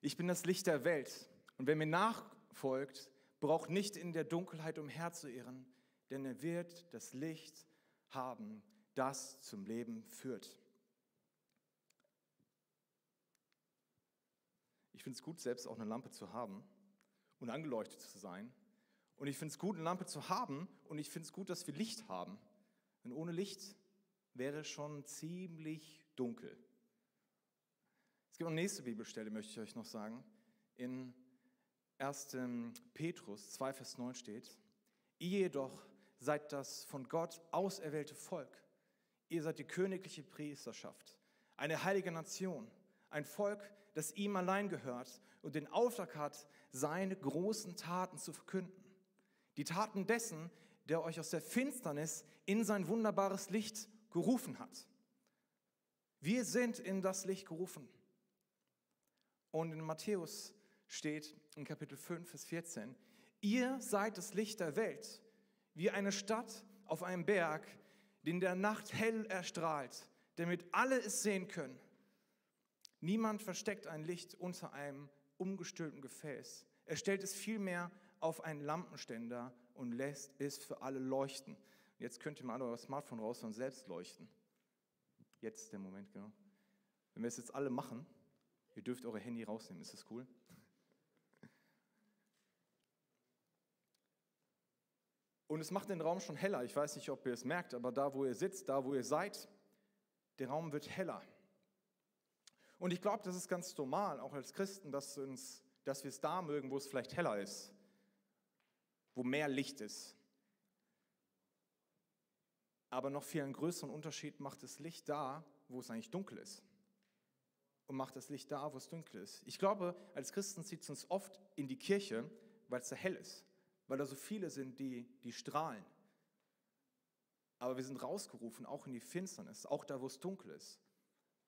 Ich bin das Licht der Welt. Und wer mir nachfolgt, braucht nicht in der Dunkelheit umherzuirren, denn er wird das Licht haben, das zum Leben führt. Ich finde es gut, selbst auch eine Lampe zu haben und angeleuchtet zu sein. Und ich finde es gut, eine Lampe zu haben und ich finde es gut, dass wir Licht haben. Denn ohne Licht wäre schon ziemlich dunkel. Gibt eine nächste Bibelstelle, möchte ich euch noch sagen. In 1. Petrus 2, Vers 9 steht, ihr jedoch seid das von Gott auserwählte Volk. Ihr seid die königliche Priesterschaft, eine heilige Nation, ein Volk, das ihm allein gehört und den Auftrag hat, seine großen Taten zu verkünden. Die Taten dessen, der euch aus der Finsternis in sein wunderbares Licht gerufen hat. Wir sind in das Licht gerufen. Und in Matthäus steht in Kapitel 5, Vers 14, ihr seid das Licht der Welt, wie eine Stadt auf einem Berg, die in der Nacht hell erstrahlt, damit alle es sehen können. Niemand versteckt ein Licht unter einem umgestülpten Gefäß. Er stellt es vielmehr auf einen Lampenständer und lässt es für alle leuchten. Jetzt könnt ihr mal euer Smartphone raus und selbst leuchten. Jetzt der Moment, genau. Wenn wir es jetzt alle machen, ihr dürft eure Handy rausnehmen, ist das cool? Und es macht den Raum schon heller. Ich weiß nicht, ob ihr es merkt, aber da, wo ihr sitzt, da, wo ihr seid, der Raum wird heller. Und ich glaube, das ist ganz normal, auch als Christen, dass, uns, dass wir es da mögen, wo es vielleicht heller ist, wo mehr Licht ist. Aber noch viel einen größeren Unterschied macht das Licht da, wo es eigentlich dunkel ist. Und macht das Licht da, wo es dunkel ist. Ich glaube, als Christen zieht es uns oft in die Kirche, weil es da hell ist, weil da so viele sind, die, die strahlen. Aber wir sind rausgerufen, auch in die Finsternis, auch da, wo es dunkel ist.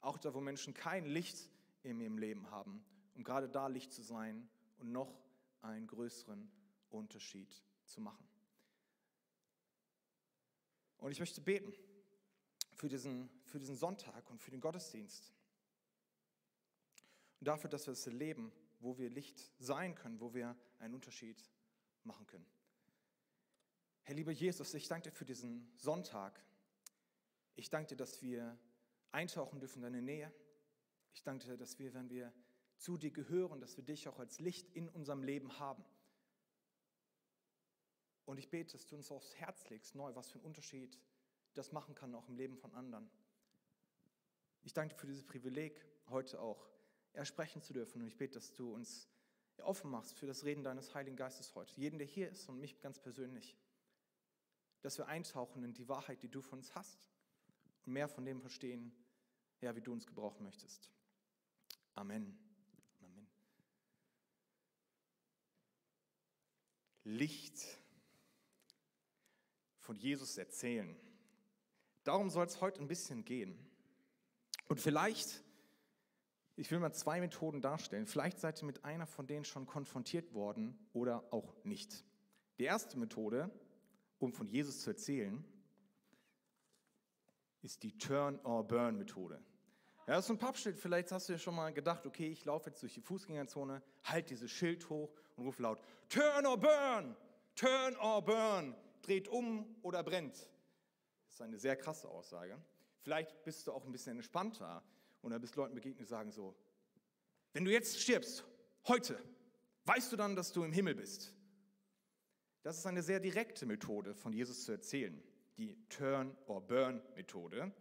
Auch da, wo Menschen kein Licht in ihrem Leben haben, um gerade da Licht zu sein und noch einen größeren Unterschied zu machen. Und ich möchte beten für diesen, für diesen Sonntag und für den Gottesdienst. Dafür, dass wir es erleben, wo wir Licht sein können, wo wir einen Unterschied machen können. Herr lieber Jesus, ich danke dir für diesen Sonntag. Ich danke dir, dass wir eintauchen dürfen in deine Nähe. Ich danke dir, dass wir, wenn wir zu dir gehören, dass wir dich auch als Licht in unserem Leben haben. Und ich bete, dass du uns aufs Herz legst, neu, was für einen Unterschied das machen kann, auch im Leben von anderen. Ich danke dir für dieses Privileg, heute auch ersprechen zu dürfen. Und ich bete, dass du uns offen machst für das Reden deines Heiligen Geistes heute. Jeden, der hier ist und mich ganz persönlich. Dass wir eintauchen in die Wahrheit, die du von uns hast und mehr von dem verstehen, ja, wie du uns gebrauchen möchtest. Amen. Amen. Licht von Jesus erzählen. Darum soll es heute ein bisschen gehen. Und vielleicht, ich will mal zwei Methoden darstellen, vielleicht seid ihr mit einer von denen schon konfrontiert worden oder auch nicht. Die erste Methode, um von Jesus zu erzählen, ist die Turn-or-Burn-Methode. Ja, das ist ein Pappschild. Vielleicht hast du dir schon mal gedacht, okay, ich laufe jetzt durch die Fußgängerzone, halt dieses Schild hoch und ruf laut, Turn or burn! Turn or burn! Dreht um oder brennt. Das ist eine sehr krasse Aussage. Vielleicht bist du auch ein bisschen entspannter und da bist Leuten begegnet, die sagen so, wenn du jetzt stirbst, heute, weißt du dann, dass du im Himmel bist? Das ist eine sehr direkte Methode von Jesus zu erzählen die Turn-or-Burn-Methode.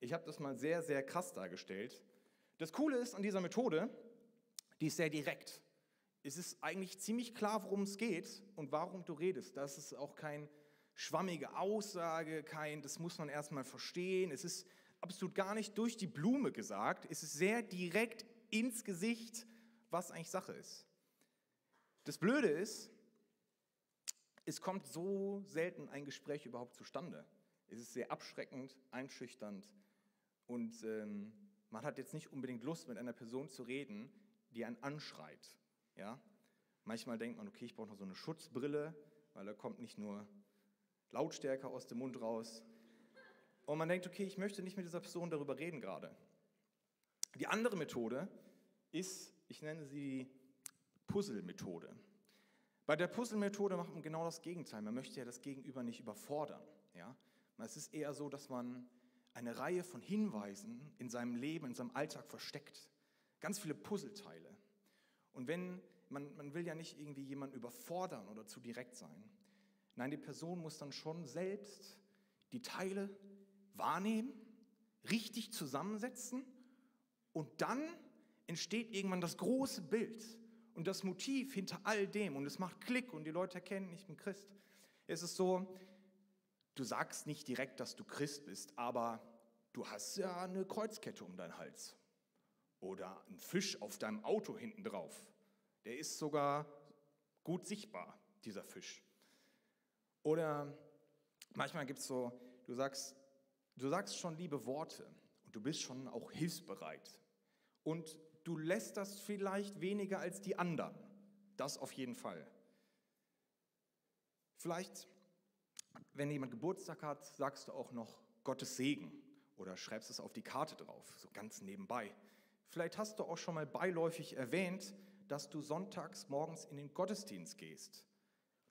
Ich habe das mal sehr, sehr krass dargestellt. Das Coole ist an dieser Methode, die ist sehr direkt. Es ist eigentlich ziemlich klar, worum es geht und warum du redest. Das ist auch keine schwammige Aussage, kein, das muss man erstmal verstehen. Es ist absolut gar nicht durch die Blume gesagt. Es ist sehr direkt ins Gesicht, was eigentlich Sache ist. Das Blöde ist, es kommt so selten ein Gespräch überhaupt zustande. Es ist sehr abschreckend, einschüchternd und ähm, man hat jetzt nicht unbedingt Lust, mit einer Person zu reden, die einen anschreit. Ja? Manchmal denkt man, okay, ich brauche noch so eine Schutzbrille, weil da kommt nicht nur Lautstärke aus dem Mund raus. Und man denkt, okay, ich möchte nicht mit dieser Person darüber reden gerade. Die andere Methode ist, ich nenne sie Puzzle-Methode. Bei der Puzzle-Methode macht man genau das Gegenteil. Man möchte ja das Gegenüber nicht überfordern. Ja? Es ist eher so, dass man eine Reihe von Hinweisen in seinem Leben, in seinem Alltag versteckt. Ganz viele Puzzleteile. Und wenn man, man will ja nicht irgendwie jemanden überfordern oder zu direkt sein. Nein, die Person muss dann schon selbst die Teile wahrnehmen, richtig zusammensetzen und dann entsteht irgendwann das große Bild und das Motiv hinter all dem und es macht Klick und die Leute erkennen, ich bin Christ. Es ist so, du sagst nicht direkt, dass du Christ bist, aber du hast ja eine Kreuzkette um deinen Hals oder einen Fisch auf deinem Auto hinten drauf. Der ist sogar gut sichtbar, dieser Fisch. Oder manchmal gibt es so, du sagst, du sagst schon liebe Worte und du bist schon auch hilfsbereit. Und du lässt das vielleicht weniger als die anderen. Das auf jeden Fall. Vielleicht, wenn jemand Geburtstag hat, sagst du auch noch Gottes Segen oder schreibst es auf die Karte drauf, so ganz nebenbei. Vielleicht hast du auch schon mal beiläufig erwähnt, dass du sonntags morgens in den Gottesdienst gehst.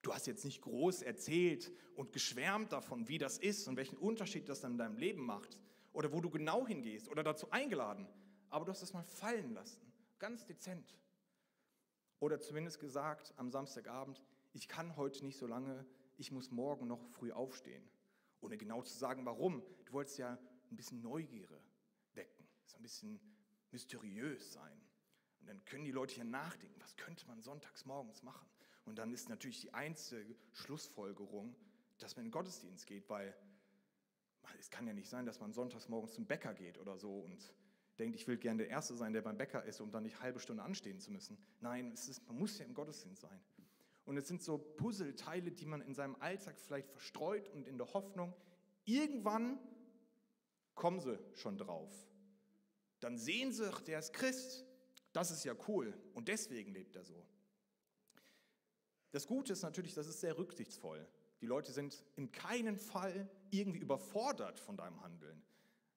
Du hast jetzt nicht groß erzählt und geschwärmt davon, wie das ist und welchen Unterschied das dann in deinem Leben macht oder wo du genau hingehst oder dazu eingeladen, aber du hast es mal fallen lassen, ganz dezent. Oder zumindest gesagt am Samstagabend, ich kann heute nicht so lange, ich muss morgen noch früh aufstehen. Ohne genau zu sagen, warum. Du wolltest ja ein bisschen Neugierde wecken, so ein bisschen mysteriös sein. Und dann können die Leute hier nachdenken, was könnte man sonntags morgens machen? Und dann ist natürlich die einzige Schlussfolgerung, dass man in den Gottesdienst geht, weil es kann ja nicht sein, dass man sonntags morgens zum Bäcker geht oder so und denkt, ich will gerne der Erste sein, der beim Bäcker ist, um dann nicht halbe Stunde anstehen zu müssen. Nein, ist, man muss ja im Gottesdienst sein. Und es sind so Puzzleteile, die man in seinem Alltag vielleicht verstreut und in der Hoffnung, irgendwann kommen sie schon drauf. Dann sehen sie, der ist Christ, das ist ja cool und deswegen lebt er so. Das Gute ist natürlich, das ist sehr rücksichtsvoll. Die Leute sind in keinem Fall irgendwie überfordert von deinem Handeln,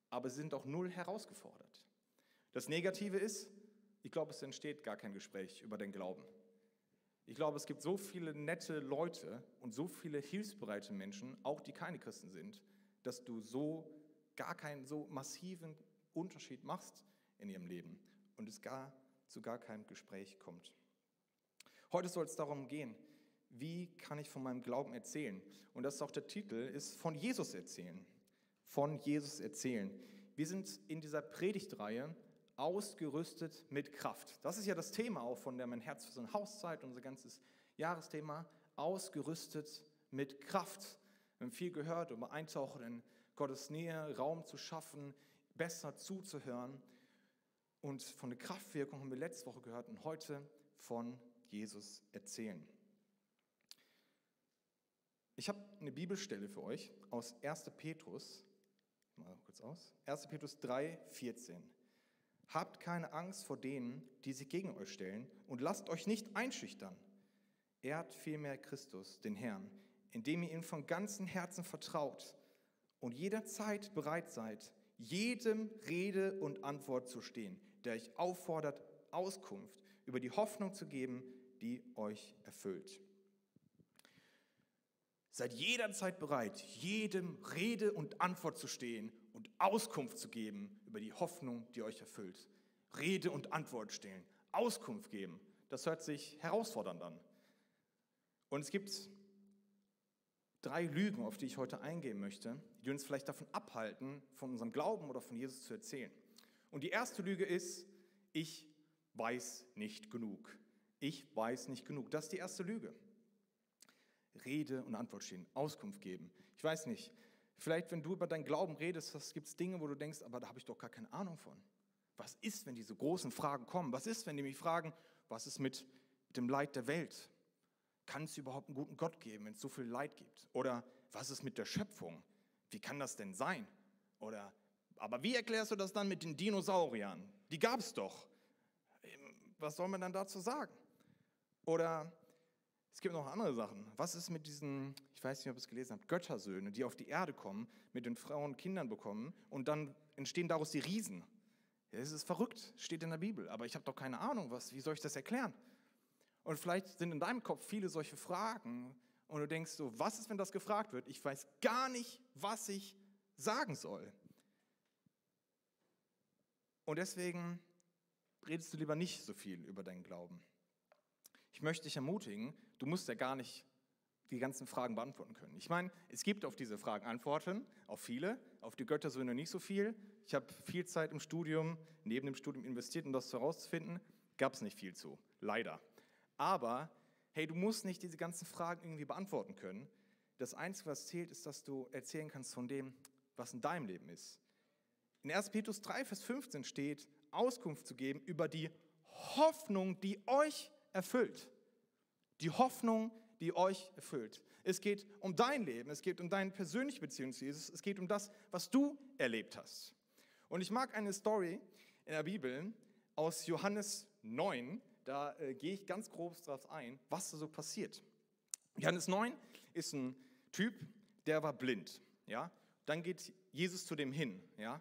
aber sie sind auch null herausgefordert. Das Negative ist, ich glaube, es entsteht gar kein Gespräch über den Glauben. Ich glaube, es gibt so viele nette Leute und so viele hilfsbereite Menschen, auch die keine Christen sind, dass du so gar keinen so massiven Unterschied machst in ihrem Leben und es gar zu gar keinem Gespräch kommt. Heute soll es darum gehen, wie kann ich von meinem Glauben erzählen? Und das ist auch der Titel, ist von Jesus erzählen. Von Jesus erzählen. Wir sind in dieser Predigtreihe ausgerüstet mit Kraft. Das ist ja das Thema auch von der Mein Herz für so eine Hauszeit, unser ganzes Jahresthema, ausgerüstet mit Kraft. Wir haben viel gehört über Eintauchen in Gottes Nähe, Raum zu schaffen, besser zuzuhören. Und von der Kraftwirkung haben wir letzte Woche gehört und heute von Jesus erzählen. Ich habe eine Bibelstelle für euch aus 1. Petrus, mal kurz aus, 1. Petrus 3, 14. Habt keine Angst vor denen, die sich gegen euch stellen, und lasst euch nicht einschüchtern. Ehrt vielmehr Christus, den Herrn, indem ihr ihm von ganzem Herzen vertraut und jederzeit bereit seid, jedem Rede und Antwort zu stehen, der euch auffordert, Auskunft über die Hoffnung zu geben, die euch erfüllt. Seid jederzeit bereit, jedem Rede und Antwort zu stehen und Auskunft zu geben über die Hoffnung, die euch erfüllt. Rede und Antwort stellen, Auskunft geben. Das hört sich herausfordernd an. Und es gibt drei Lügen, auf die ich heute eingehen möchte, die uns vielleicht davon abhalten, von unserem Glauben oder von Jesus zu erzählen. Und die erste Lüge ist, ich weiß nicht genug. Ich weiß nicht genug. Das ist die erste Lüge. Rede und Antwort stehen, Auskunft geben. Ich weiß nicht, vielleicht wenn du über deinen Glauben redest, gibt es Dinge, wo du denkst, aber da habe ich doch gar keine Ahnung von. Was ist, wenn diese großen Fragen kommen? Was ist, wenn die mich fragen, was ist mit dem Leid der Welt? Kann es überhaupt einen guten Gott geben, wenn es so viel Leid gibt? Oder was ist mit der Schöpfung? Wie kann das denn sein? Oder, aber wie erklärst du das dann mit den Dinosauriern? Die gab es doch. Ähm, was soll man dann dazu sagen? Oder es gibt noch andere Sachen. Was ist mit diesen, ich weiß nicht, ob ihr es gelesen habt, Göttersöhne, die auf die Erde kommen, mit den Frauen Kindern bekommen und dann entstehen daraus die Riesen? Ja, das ist verrückt, steht in der Bibel, aber ich habe doch keine Ahnung, was, wie soll ich das erklären? Und vielleicht sind in deinem Kopf viele solche Fragen und du denkst so, was ist, wenn das gefragt wird? Ich weiß gar nicht, was ich sagen soll. Und deswegen redest du lieber nicht so viel über deinen Glauben. Ich möchte dich ermutigen, du musst ja gar nicht die ganzen Fragen beantworten können. Ich meine, es gibt auf diese Fragen Antworten, auf viele, auf die Göttersöhne nicht so viel. Ich habe viel Zeit im Studium, neben dem Studium investiert, um das herauszufinden. Gab es nicht viel zu, leider. Aber hey, du musst nicht diese ganzen Fragen irgendwie beantworten können. Das Einzige, was zählt, ist, dass du erzählen kannst von dem, was in deinem Leben ist. In 1. Petrus 3, Vers 15 steht, Auskunft zu geben über die Hoffnung, die euch erfüllt. Die Hoffnung, die euch erfüllt. Es geht um dein Leben, es geht um deine persönliche Beziehung zu Jesus, es geht um das, was du erlebt hast. Und ich mag eine Story in der Bibel aus Johannes 9, da äh, gehe ich ganz grob darauf ein, was da so passiert. Johannes 9 ist ein Typ, der war blind. Ja? Dann geht Jesus zu dem hin. Ja?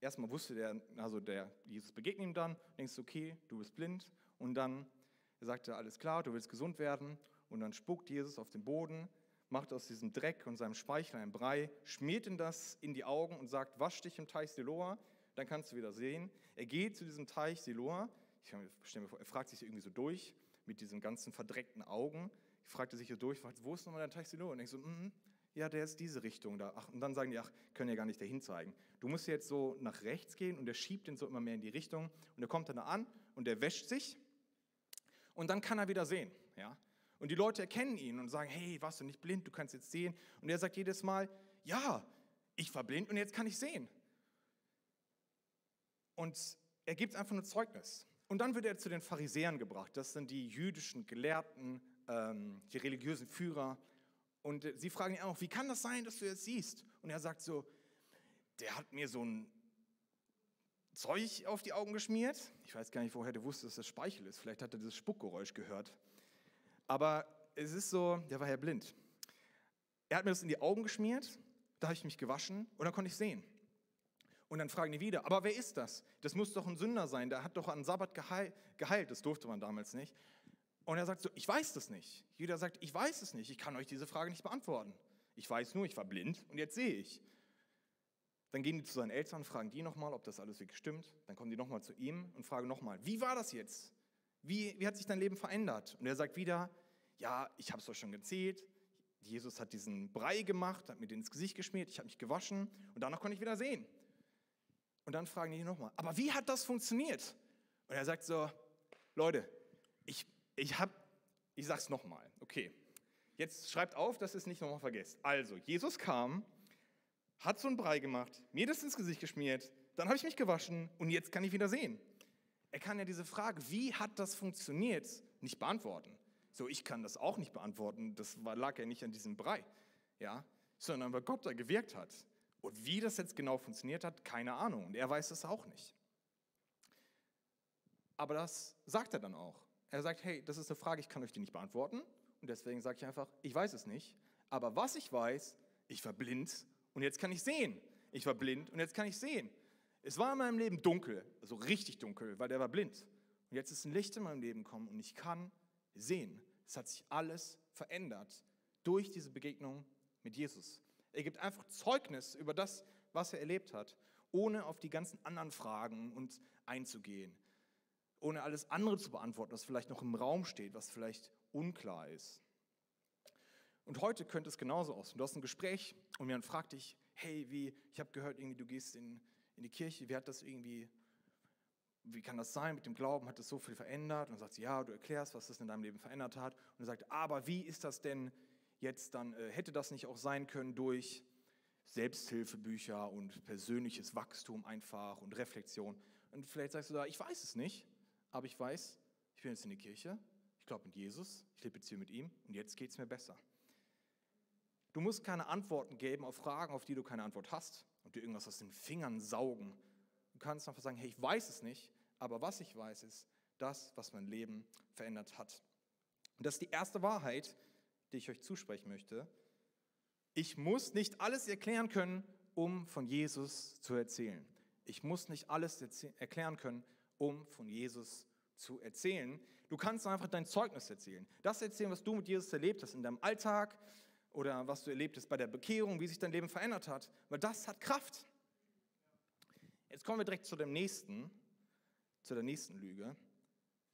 Erstmal wusste der, also der Jesus begegnet ihm dann, denkst okay, du bist blind. Und dann er, alles klar, du willst gesund werden. Und dann spuckt Jesus auf den Boden, macht aus diesem Dreck und seinem Speichel ein Brei, schmiert ihm das in die Augen und sagt, wasch dich im Teich Siloa, dann kannst du wieder sehen. Er geht zu diesem Teich Siloa, ich stelle mir vor, er fragt sich irgendwie so durch mit diesen ganzen verdreckten Augen. Ich fragte sich so durch, wo ist nochmal der Teich Siloa? Und ich so, mm, ja, der ist diese Richtung da. Ach, und dann sagen die, ach, können ja gar nicht dahin zeigen. Du musst jetzt so nach rechts gehen und er schiebt den so immer mehr in die Richtung und er kommt dann da an und er wäscht sich und dann kann er wieder sehen. Ja? Und die Leute erkennen ihn und sagen, hey, warst du nicht blind, du kannst jetzt sehen. Und er sagt jedes Mal, ja, ich war blind und jetzt kann ich sehen. Und er gibt einfach nur Zeugnis. Und dann wird er zu den Pharisäern gebracht. Das sind die jüdischen Gelehrten, ähm, die religiösen Führer. Und sie fragen ihn auch, wie kann das sein, dass du jetzt siehst? Und er sagt so, der hat mir so ein Zeug auf die Augen geschmiert. Ich weiß gar nicht, woher der wusste, dass das Speichel ist. Vielleicht hat er dieses Spuckgeräusch gehört. Aber es ist so, der war ja blind. Er hat mir das in die Augen geschmiert, da habe ich mich gewaschen und dann konnte ich sehen. Und dann fragen die wieder, aber wer ist das? Das muss doch ein Sünder sein, der hat doch an Sabbat geheilt, das durfte man damals nicht. Und er sagt so, ich weiß das nicht. Jeder sagt, ich weiß es nicht, ich kann euch diese Frage nicht beantworten. Ich weiß nur, ich war blind und jetzt sehe ich. Dann gehen die zu seinen Eltern, fragen die nochmal, ob das alles wirklich stimmt. Dann kommen die nochmal zu ihm und fragen nochmal, wie war das jetzt? Wie, wie hat sich dein Leben verändert? Und er sagt wieder, ja, ich habe es doch schon gezählt. Jesus hat diesen Brei gemacht, hat mir den ins Gesicht geschmiert, ich habe mich gewaschen und danach konnte ich wieder sehen. Und dann fragen die nochmal, aber wie hat das funktioniert? Und er sagt so, Leute, ich, ich habe, ich sag's nochmal, okay. Jetzt schreibt auf, dass ihr es nicht nochmal vergesst. Also, Jesus kam, hat so einen Brei gemacht, mir das ins Gesicht geschmiert, dann habe ich mich gewaschen und jetzt kann ich wieder sehen er kann ja diese Frage, wie hat das funktioniert, nicht beantworten. So, ich kann das auch nicht beantworten, das lag ja nicht an diesem Brei, ja, sondern weil Gott da gewirkt hat. Und wie das jetzt genau funktioniert hat, keine Ahnung. Und er weiß es auch nicht. Aber das sagt er dann auch. Er sagt, hey, das ist eine Frage, ich kann euch die nicht beantworten. Und deswegen sage ich einfach, ich weiß es nicht. Aber was ich weiß, ich war blind und jetzt kann ich sehen. Ich war blind und jetzt kann ich sehen. Es war in meinem Leben dunkel, also richtig dunkel, weil der war blind. Und jetzt ist ein Licht in meinem Leben gekommen und ich kann sehen. Es hat sich alles verändert durch diese Begegnung mit Jesus. Er gibt einfach Zeugnis über das, was er erlebt hat, ohne auf die ganzen anderen Fragen und einzugehen, ohne alles andere zu beantworten, was vielleicht noch im Raum steht, was vielleicht unklar ist. Und heute könnte es genauso aussehen. Du hast ein Gespräch und jemand fragt dich, hey, wie, ich habe gehört, irgendwie du gehst in in die Kirche, wie hat das irgendwie, wie kann das sein mit dem Glauben, hat das so viel verändert? Und dann sagt sie, ja, du erklärst, was das in deinem Leben verändert hat. Und er sagt, aber wie ist das denn jetzt dann, äh, hätte das nicht auch sein können durch Selbsthilfebücher und persönliches Wachstum einfach und Reflexion? Und vielleicht sagst du da, ich weiß es nicht, aber ich weiß, ich bin jetzt in die Kirche, ich glaube mit Jesus, ich lebe jetzt hier mit ihm und jetzt geht es mir besser. Du musst keine Antworten geben auf Fragen, auf die du keine Antwort hast und dir irgendwas aus den Fingern saugen. Du kannst einfach sagen, hey, ich weiß es nicht, aber was ich weiß, ist das, was mein Leben verändert hat. Und das ist die erste Wahrheit, die ich euch zusprechen möchte. Ich muss nicht alles erklären können, um von Jesus zu erzählen. Ich muss nicht alles erklären können, um von Jesus zu erzählen. Du kannst einfach dein Zeugnis erzählen. Das erzählen, was du mit Jesus erlebt hast in deinem Alltag oder was du erlebt hast bei der Bekehrung, wie sich dein Leben verändert hat, weil das hat Kraft. Jetzt kommen wir direkt zu dem nächsten, zu der nächsten Lüge.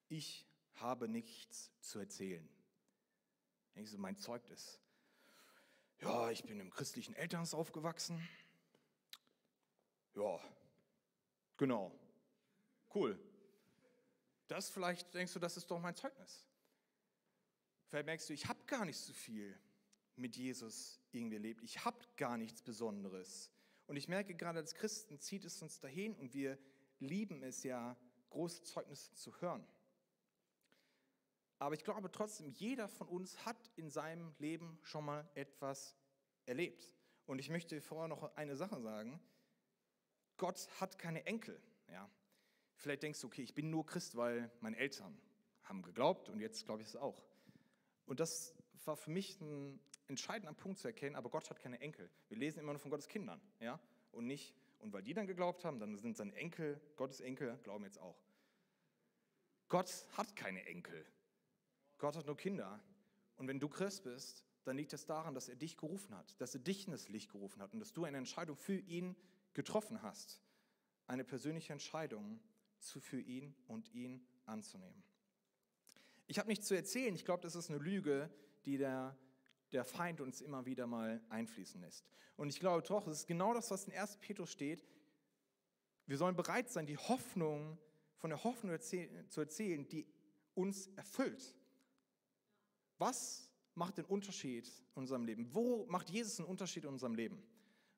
Ich habe nichts zu erzählen. Ich so mein Zeugnis. Ja, ich bin im christlichen Elternhaus aufgewachsen. Ja, genau. Cool. Das vielleicht denkst du, das ist doch mein Zeugnis. Vielleicht merkst du, ich habe gar nicht so viel mit Jesus irgendwie erlebt. Ich habe gar nichts Besonderes. Und ich merke gerade als Christen zieht es uns dahin und wir lieben es ja, große Zeugnisse zu hören. Aber ich glaube trotzdem, jeder von uns hat in seinem Leben schon mal etwas erlebt. Und ich möchte vorher noch eine Sache sagen. Gott hat keine Enkel. Ja. Vielleicht denkst du, okay, ich bin nur Christ, weil meine Eltern haben geglaubt und jetzt glaube ich es auch. Und das war für mich ein entscheidender Punkt zu erkennen, aber Gott hat keine Enkel. Wir lesen immer nur von Gottes Kindern, ja, und nicht, und weil die dann geglaubt haben, dann sind seine Enkel, Gottes Enkel, glauben jetzt auch. Gott hat keine Enkel. Gott hat nur Kinder. Und wenn du Christ bist, dann liegt es daran, dass er dich gerufen hat, dass er dich in das Licht gerufen hat und dass du eine Entscheidung für ihn getroffen hast. Eine persönliche Entscheidung für ihn und ihn anzunehmen. Ich habe nichts zu erzählen. Ich glaube, das ist eine Lüge, die der, der Feind uns immer wieder mal einfließen lässt. Und ich glaube doch, es ist genau das, was in 1. Petrus steht. Wir sollen bereit sein, die Hoffnung, von der Hoffnung zu erzählen, die uns erfüllt. Was macht den Unterschied in unserem Leben? Wo macht Jesus einen Unterschied in unserem Leben?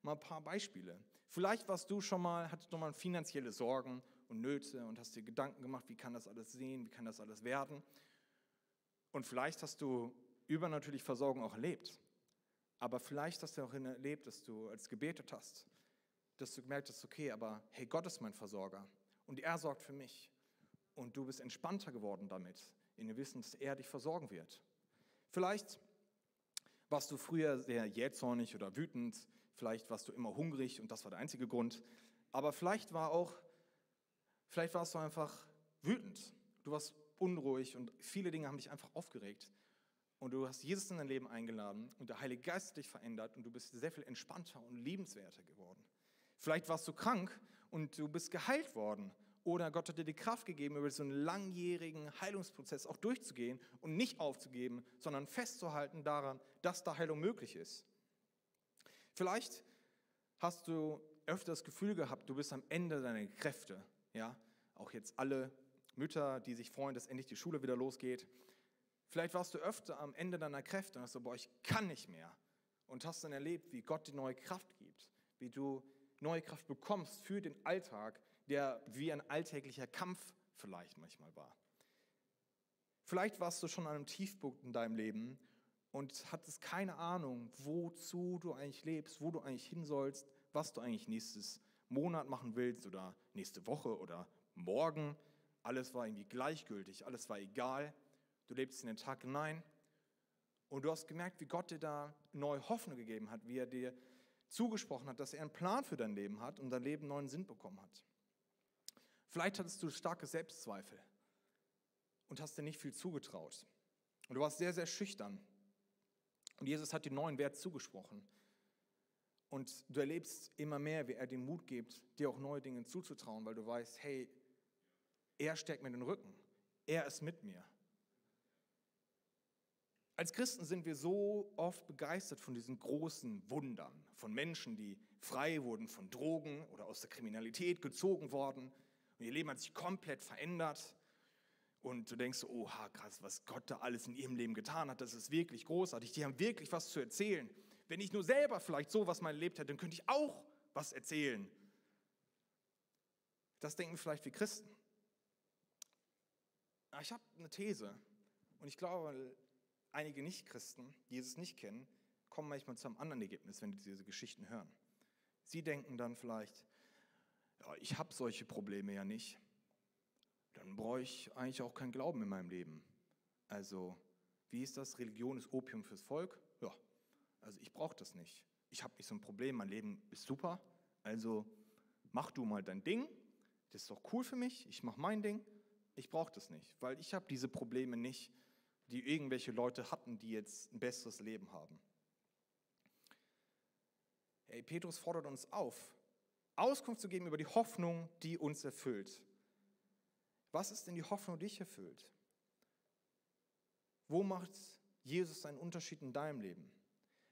Mal ein paar Beispiele. Vielleicht warst du schon mal, hattest du mal finanzielle Sorgen und Nöte und hast dir Gedanken gemacht, wie kann das alles sehen, wie kann das alles werden? Und vielleicht hast du übernatürlich Versorgung auch erlebt. Aber vielleicht hast du auch erlebt, dass du als gebetet hast, dass du gemerkt hast, okay, aber hey, Gott ist mein Versorger und er sorgt für mich. Und du bist entspannter geworden damit, in dem Wissen, dass er dich versorgen wird. Vielleicht warst du früher sehr jähzornig oder wütend, vielleicht warst du immer hungrig und das war der einzige Grund. Aber vielleicht war auch, vielleicht warst du einfach wütend. Du warst unruhig und viele Dinge haben dich einfach aufgeregt. Und du hast Jesus in dein Leben eingeladen und der Heilige Geist dich verändert und du bist sehr viel entspannter und liebenswerter geworden. Vielleicht warst du krank und du bist geheilt worden oder Gott hat dir die Kraft gegeben, über so einen langjährigen Heilungsprozess auch durchzugehen und nicht aufzugeben, sondern festzuhalten daran, dass da Heilung möglich ist. Vielleicht hast du öfter das Gefühl gehabt, du bist am Ende deiner Kräfte. Ja, auch jetzt alle Mütter, die sich freuen, dass endlich die Schule wieder losgeht. Vielleicht warst du öfter am Ende deiner Kräfte und hast so, boah, ich kann nicht mehr. Und hast dann erlebt, wie Gott dir neue Kraft gibt, wie du neue Kraft bekommst für den Alltag, der wie ein alltäglicher Kampf vielleicht manchmal war. Vielleicht warst du schon an einem Tiefpunkt in deinem Leben und hattest keine Ahnung, wozu du eigentlich lebst, wo du eigentlich hin sollst, was du eigentlich nächstes Monat machen willst oder nächste Woche oder morgen. Alles war irgendwie gleichgültig, alles war egal. Du lebst in den Tag hinein und du hast gemerkt, wie Gott dir da neue Hoffnung gegeben hat, wie er dir zugesprochen hat, dass er einen Plan für dein Leben hat und dein Leben neuen Sinn bekommen hat. Vielleicht hattest du starke Selbstzweifel und hast dir nicht viel zugetraut. Und du warst sehr, sehr schüchtern. Und Jesus hat dir neuen Wert zugesprochen. Und du erlebst immer mehr, wie er dir Mut gibt, dir auch neue Dinge zuzutrauen, weil du weißt, hey, er stärkt mir den Rücken. Er ist mit mir. Als Christen sind wir so oft begeistert von diesen großen Wundern, von Menschen, die frei wurden von Drogen oder aus der Kriminalität gezogen worden, und ihr Leben hat sich komplett verändert. Und du denkst, oha, krass, was Gott da alles in ihrem Leben getan hat, das ist wirklich großartig. Die haben wirklich was zu erzählen. Wenn ich nur selber vielleicht so was mal erlebt hätte, dann könnte ich auch was erzählen. Das denken wir vielleicht wie Christen. Aber ich habe eine These und ich glaube, einige Nicht-Christen, die Jesus nicht kennen, kommen manchmal zu einem anderen Ergebnis, wenn sie diese Geschichten hören. Sie denken dann vielleicht, ja, ich habe solche Probleme ja nicht, dann brauche ich eigentlich auch keinen Glauben in meinem Leben. Also, wie ist das? Religion ist Opium fürs Volk? Ja, also ich brauche das nicht. Ich habe nicht so ein Problem, mein Leben ist super, also mach du mal dein Ding, das ist doch cool für mich, ich mache mein Ding, ich brauche das nicht, weil ich habe diese Probleme nicht, die irgendwelche Leute hatten, die jetzt ein besseres Leben haben. Hey, Petrus fordert uns auf, Auskunft zu geben über die Hoffnung, die uns erfüllt. Was ist denn die Hoffnung, die dich erfüllt? Wo macht Jesus einen Unterschied in deinem Leben?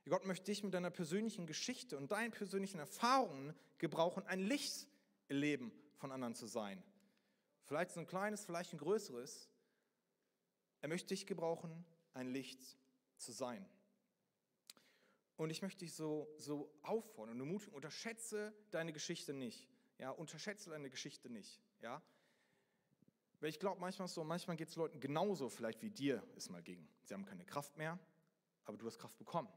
Gott möchte dich mit deiner persönlichen Geschichte und deinen persönlichen Erfahrungen gebrauchen, ein Licht im Leben von anderen zu sein. Vielleicht so ein kleines, vielleicht ein größeres. Er möchte dich gebrauchen, ein Licht zu sein. Und ich möchte dich so, so auffordern und ermutigen, unterschätze deine Geschichte nicht. Ja, unterschätze deine Geschichte nicht. Ja, weil ich glaube manchmal so, manchmal geht es Leuten genauso vielleicht wie dir es mal ging. Sie haben keine Kraft mehr, aber du hast Kraft bekommen.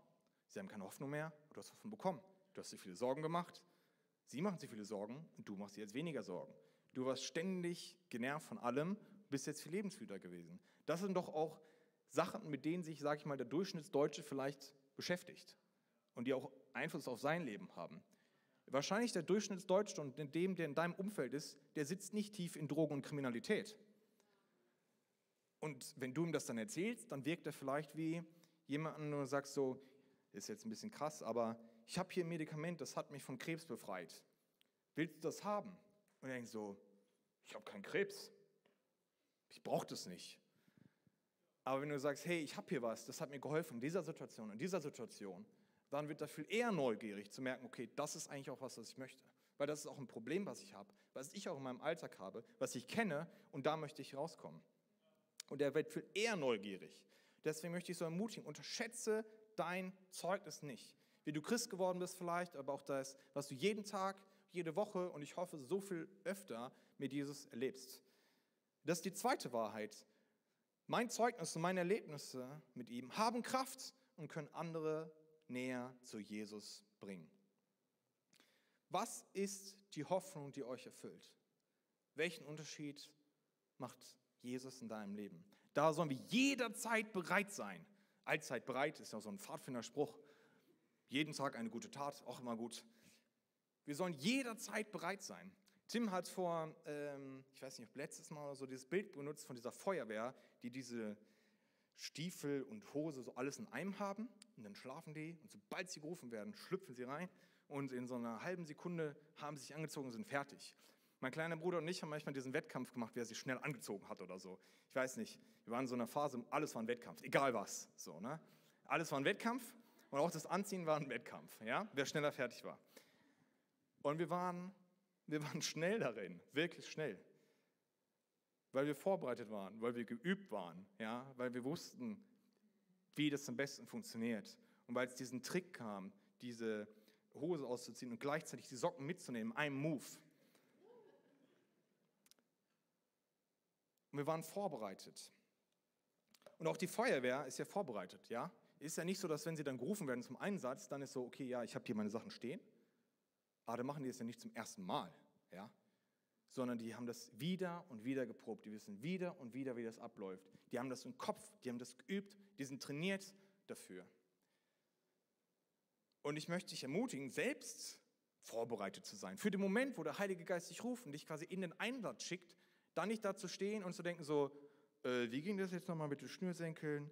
Sie haben keine Hoffnung mehr, aber du hast Hoffnung bekommen. Du hast dir viele Sorgen gemacht, sie machen sich viele Sorgen und du machst dir jetzt weniger Sorgen. Du warst ständig genervt von allem, bist jetzt viel lebenswüder gewesen. Das sind doch auch Sachen, mit denen sich, sage ich mal, der Durchschnittsdeutsche vielleicht beschäftigt und die auch Einfluss auf sein Leben haben. Wahrscheinlich der Durchschnittsdeutsche und dem, der in deinem Umfeld ist, der sitzt nicht tief in Drogen und Kriminalität. Und wenn du ihm das dann erzählst, dann wirkt er vielleicht wie jemanden, du sagst so, ist jetzt ein bisschen krass, aber ich habe hier ein Medikament, das hat mich von Krebs befreit. Willst du das haben? Und er denkt so, ich habe keinen Krebs. Ich brauche das nicht. Aber wenn du sagst, hey, ich habe hier was, das hat mir geholfen in dieser Situation, in dieser Situation, dann wird er viel eher neugierig zu merken, okay, das ist eigentlich auch was, was ich möchte. Weil das ist auch ein Problem, was ich habe, was ich auch in meinem Alltag habe, was ich kenne und da möchte ich rauskommen. Und er wird viel eher neugierig. Deswegen möchte ich so ermutigen, unterschätze dein Zeugnis nicht. Wie du Christ geworden bist vielleicht, aber auch das, was du jeden Tag, jede Woche und ich hoffe so viel öfter mit Jesus erlebst. Das ist die zweite Wahrheit. Mein Zeugnis und meine Erlebnisse mit ihm haben Kraft und können andere näher zu Jesus bringen. Was ist die Hoffnung, die euch erfüllt? Welchen Unterschied macht Jesus in deinem Leben? Da sollen wir jederzeit bereit sein. Allzeit bereit ist ja so ein Pfadfinderspruch. Jeden Tag eine gute Tat, auch immer gut. Wir sollen jederzeit bereit sein. Tim hat vor, ähm, ich weiß nicht, ob letztes Mal oder so, dieses Bild benutzt von dieser Feuerwehr, die diese Stiefel und Hose so alles in einem haben und dann schlafen die und sobald sie gerufen werden, schlüpfen sie rein und in so einer halben Sekunde haben sie sich angezogen und sind fertig. Mein kleiner Bruder und ich haben manchmal diesen Wettkampf gemacht, wer sich schnell angezogen hat oder so. Ich weiß nicht, wir waren in so einer Phase, alles war ein Wettkampf, egal was. So, ne? Alles war ein Wettkampf und auch das Anziehen war ein Wettkampf, ja? wer schneller fertig war. Und wir waren, wir waren schnell darin, wirklich schnell weil wir vorbereitet waren, weil wir geübt waren, ja, weil wir wussten, wie das am besten funktioniert. Und weil es diesen Trick kam, diese Hose auszuziehen und gleichzeitig die Socken mitzunehmen, einem Move. Und wir waren vorbereitet. Und auch die Feuerwehr ist ja vorbereitet, ja. Ist ja nicht so, dass wenn sie dann gerufen werden zum Einsatz, dann ist so, okay, ja, ich habe hier meine Sachen stehen. Aber dann machen die es ja nicht zum ersten Mal, ja sondern die haben das wieder und wieder geprobt. Die wissen wieder und wieder, wie das abläuft. Die haben das im Kopf, die haben das geübt, die sind trainiert dafür. Und ich möchte dich ermutigen, selbst vorbereitet zu sein. Für den Moment, wo der Heilige Geist dich ruft und dich quasi in den Einsatz schickt, dann nicht da zu stehen und zu denken so, äh, wie ging das jetzt nochmal mit den Schnürsenkeln?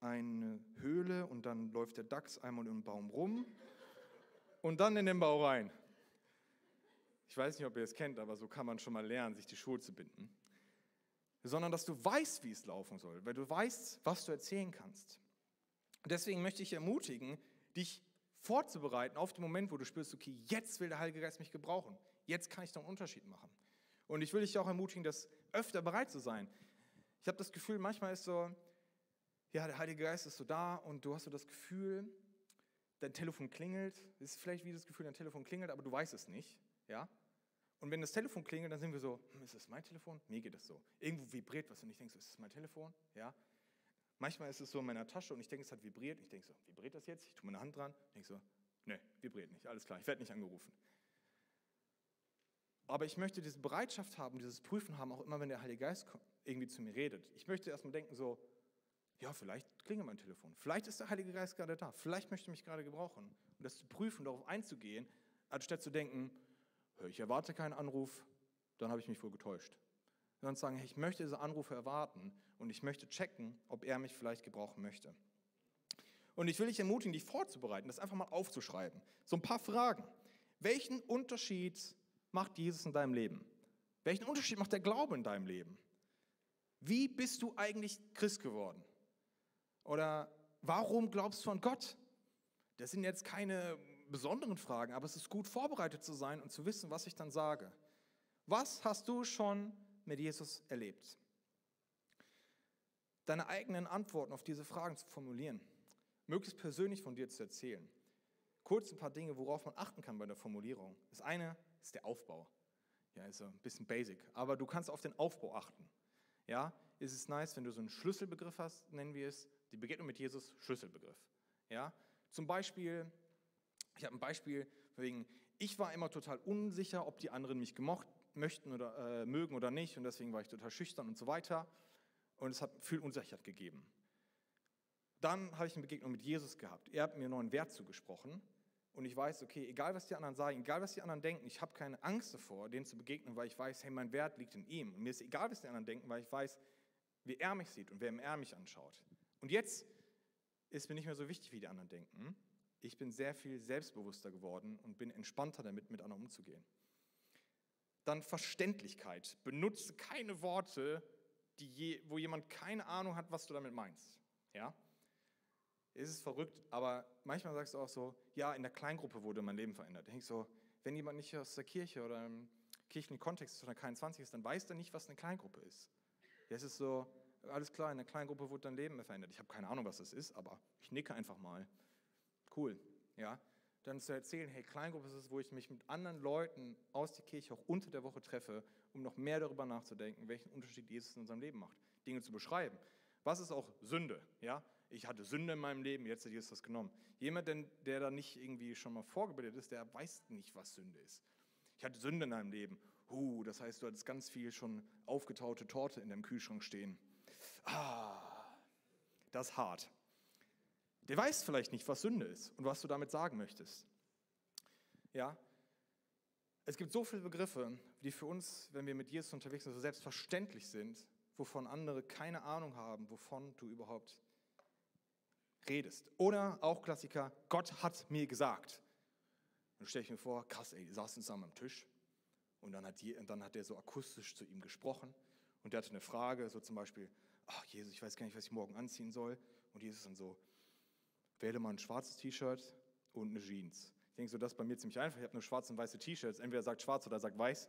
Eine Höhle und dann läuft der Dachs einmal den Baum rum und dann in den Bau rein. Ich weiß nicht, ob ihr es kennt, aber so kann man schon mal lernen, sich die Schuhe zu binden. Sondern dass du weißt, wie es laufen soll, weil du weißt, was du erzählen kannst. Deswegen möchte ich ermutigen, dich vorzubereiten auf den Moment, wo du spürst, okay, jetzt will der Heilige Geist mich gebrauchen. Jetzt kann ich da einen Unterschied machen. Und ich will dich auch ermutigen, das öfter bereit zu sein. Ich habe das Gefühl, manchmal ist so, ja, der Heilige Geist ist so da und du hast so das Gefühl, dein Telefon klingelt. Ist vielleicht wie das Gefühl, dein Telefon klingelt, aber du weißt es nicht. Ja? Und wenn das Telefon klingelt, dann sind wir so, hm, ist das mein Telefon? Mir geht das so. Irgendwo vibriert was und ich denke so, ist das mein Telefon? Ja? Manchmal ist es so in meiner Tasche und ich denke, es hat vibriert. Ich denke so, vibriert das jetzt? Ich tue meine Hand dran. Ich denke so, ne, vibriert nicht. Alles klar, ich werde nicht angerufen. Aber ich möchte diese Bereitschaft haben, dieses Prüfen haben, auch immer, wenn der Heilige Geist irgendwie zu mir redet. Ich möchte erstmal denken so, ja, vielleicht klingelt mein Telefon. Vielleicht ist der Heilige Geist gerade da. Vielleicht möchte er mich gerade gebrauchen. Und das zu prüfen, darauf einzugehen, anstatt zu denken, ich erwarte keinen Anruf, dann habe ich mich wohl getäuscht. Sondern sagen, hey, ich möchte diese Anrufe erwarten und ich möchte checken, ob er mich vielleicht gebrauchen möchte. Und ich will dich ermutigen, dich vorzubereiten, das einfach mal aufzuschreiben. So ein paar Fragen. Welchen Unterschied macht Jesus in deinem Leben? Welchen Unterschied macht der Glaube in deinem Leben? Wie bist du eigentlich Christ geworden? Oder warum glaubst du an Gott? Das sind jetzt keine besonderen Fragen, aber es ist gut vorbereitet zu sein und zu wissen, was ich dann sage. Was hast du schon mit Jesus erlebt? Deine eigenen Antworten auf diese Fragen zu formulieren, möglichst persönlich von dir zu erzählen. Kurz ein paar Dinge, worauf man achten kann bei der Formulierung. Das eine ist der Aufbau. Ja, ist ein bisschen basic, aber du kannst auf den Aufbau achten. Ja, ist es nice, wenn du so einen Schlüsselbegriff hast, nennen wir es, die Begegnung mit Jesus, Schlüsselbegriff. Ja, zum Beispiel, ich habe ein Beispiel, wegen, ich war immer total unsicher, ob die anderen mich gemocht möchten oder äh, mögen oder nicht und deswegen war ich total schüchtern und so weiter und es hat viel Unsicherheit gegeben. Dann habe ich eine Begegnung mit Jesus gehabt. Er hat mir einen neuen Wert zugesprochen und ich weiß, okay, egal was die anderen sagen, egal was die anderen denken, ich habe keine Angst davor, denen zu begegnen, weil ich weiß, hey, mein Wert liegt in ihm. Und mir ist egal, was die anderen denken, weil ich weiß, wie er mich sieht und wer er mich anschaut. Und jetzt ist mir nicht mehr so wichtig, wie die anderen denken. Ich bin sehr viel selbstbewusster geworden und bin entspannter damit, mit anderen umzugehen. Dann Verständlichkeit. Benutze keine Worte, je, wo jemand keine Ahnung hat, was du damit meinst. Ja? Es ist verrückt, aber manchmal sagst du auch so, ja, in der Kleingruppe wurde mein Leben verändert. Da denke ich so, wenn jemand nicht aus der Kirche oder im kirchlichen Kontext von der K21 ist, dann weiß er nicht, was eine Kleingruppe ist. Das ist so, alles klar, in der Kleingruppe wurde dein Leben verändert. Ich habe keine Ahnung, was das ist, aber ich nicke einfach mal. Cool, ja. Dann zu erzählen, hey, Kleingruppe ist es, wo ich mich mit anderen Leuten aus der Kirche auch unter der Woche treffe, um noch mehr darüber nachzudenken, welchen Unterschied Jesus in unserem Leben macht. Dinge zu beschreiben. Was ist auch Sünde? Ja? Ich hatte Sünde in meinem Leben, jetzt hat Jesus das genommen. Jemand, der da nicht irgendwie schon mal vorgebildet ist, der weiß nicht, was Sünde ist. Ich hatte Sünde in meinem Leben. Huh, das heißt, du hattest ganz viel schon aufgetaute Torte in deinem Kühlschrank stehen. Ah, das ist hart. Der weiß vielleicht nicht, was Sünde ist und was du damit sagen möchtest. Ja, es gibt so viele Begriffe, die für uns, wenn wir mit Jesus unterwegs sind, so selbstverständlich sind, wovon andere keine Ahnung haben, wovon du überhaupt redest. Oder auch Klassiker, Gott hat mir gesagt. Und stelle ich mir vor, krass, ey, die saßen zusammen am Tisch und dann hat, die, dann hat der so akustisch zu ihm gesprochen und der hatte eine Frage, so zum Beispiel, ach Jesus, ich weiß gar nicht, was ich morgen anziehen soll. Und Jesus dann so, wähle mal ein schwarzes T-Shirt und eine Jeans. Ich denke so, das ist bei mir ziemlich einfach. Ich habe nur schwarze und weiße T-Shirts. Entweder sagt schwarz oder sagt weiß.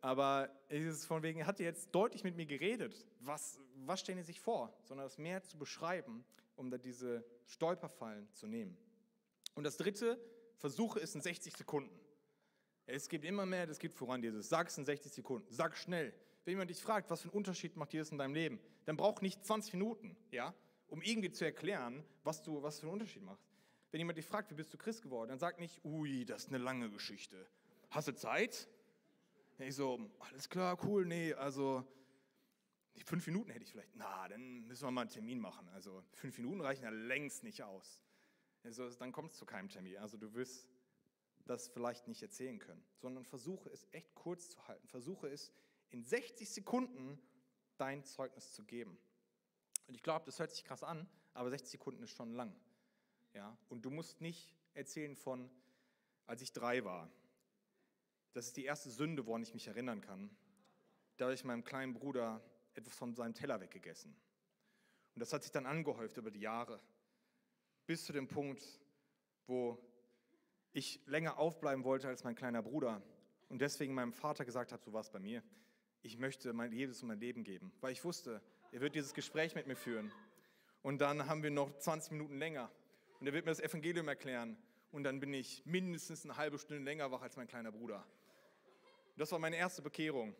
Aber es ist von wegen, er hat jetzt deutlich mit mir geredet. Was, was stellen Sie sich vor? Sondern das mehr zu beschreiben, um da diese Stolperfallen zu nehmen. Und das dritte, versuche es in 60 Sekunden. Es gibt immer mehr, das geht voran, dieses. Sag es in 60 Sekunden. Sag schnell. Wenn jemand dich fragt, was für einen Unterschied macht Jesus in deinem Leben, dann braucht nicht 20 Minuten, ja, um irgendwie zu erklären, was, du, was für einen Unterschied macht. Wenn jemand dich fragt, wie bist du Christ geworden, dann sag nicht, ui, das ist eine lange Geschichte. Hast du Zeit? Ich so, alles klar, cool, nee, also fünf Minuten hätte ich vielleicht. Na, dann müssen wir mal einen Termin machen. Also fünf Minuten reichen ja längst nicht aus. Also, dann kommt es zu keinem Termin. Also du wirst das vielleicht nicht erzählen können, sondern versuche es echt kurz zu halten. Versuche es in 60 Sekunden dein Zeugnis zu geben. Und ich glaube, das hört sich krass an, aber 60 Sekunden ist schon lang. Ja? Und du musst nicht erzählen von, als ich drei war. Das ist die erste Sünde, woran ich mich erinnern kann. Da habe ich meinem kleinen Bruder etwas von seinem Teller weggegessen. Und das hat sich dann angehäuft über die Jahre, bis zu dem Punkt, wo ich länger aufbleiben wollte als mein kleiner Bruder und deswegen meinem Vater gesagt habe, so war es bei mir, ich möchte mein Jesus mein Leben geben, weil ich wusste, er wird dieses Gespräch mit mir führen. Und dann haben wir noch 20 Minuten länger und er wird mir das Evangelium erklären und dann bin ich mindestens eine halbe Stunde länger wach als mein kleiner Bruder. Das war meine erste Bekehrung.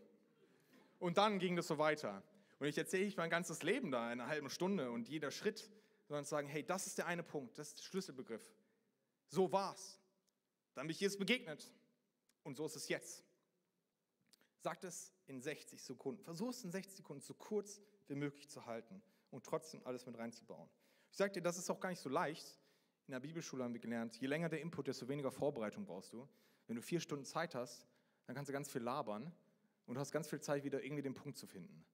Und dann ging das so weiter. Und ich erzähle nicht mein ganzes Leben da in einer halben Stunde und jeder Schritt, sondern sagen, hey, das ist der eine Punkt, das ist der Schlüsselbegriff. So war's. Dann bin ich Jesus begegnet. Und so ist es jetzt. Sagt es in 60 Sekunden. Versuch es in 60 Sekunden so kurz wie möglich zu halten und trotzdem alles mit reinzubauen. Ich sage dir, das ist auch gar nicht so leicht. In der Bibelschule haben wir gelernt, je länger der Input, desto weniger Vorbereitung brauchst du. Wenn du vier Stunden Zeit hast, dann kannst du ganz viel labern und du hast ganz viel Zeit, wieder irgendwie den Punkt zu finden.